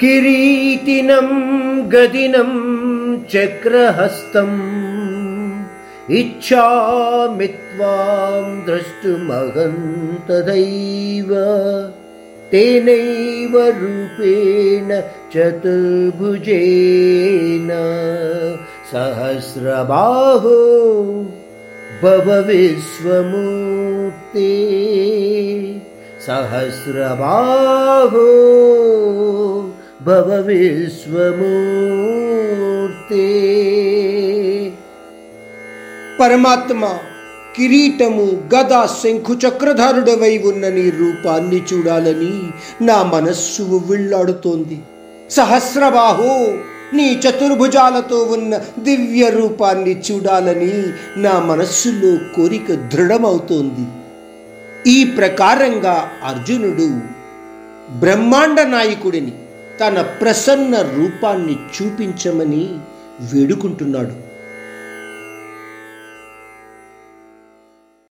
किरीतिनं गदिनं चक्रहस्तम् इच्छामित्वां द्रष्टुमहं तदैव तेनैव रूपेण चतुर्भुजेन सहस्रबाहो भवविश्व सहस्रबाहो భవ విశ్వమూర్తి పరమాత్మ కిరీటము గద శంఖు చక్రధారుడవై ఉన్న నీ రూపాన్ని చూడాలని నా మనస్సు విళ్ళాడుతోంది సహస్రబాహు నీ చతుర్భుజాలతో ఉన్న దివ్య రూపాన్ని చూడాలని నా మనస్సులో కోరిక దృఢమవుతోంది. ఈ ప్రకారంగా అర్జునుడు బ్రహ్మాండ నాయకుడిని తన ప్రసన్న రూపాన్ని చూపించమని వేడుకుంటున్నాడు.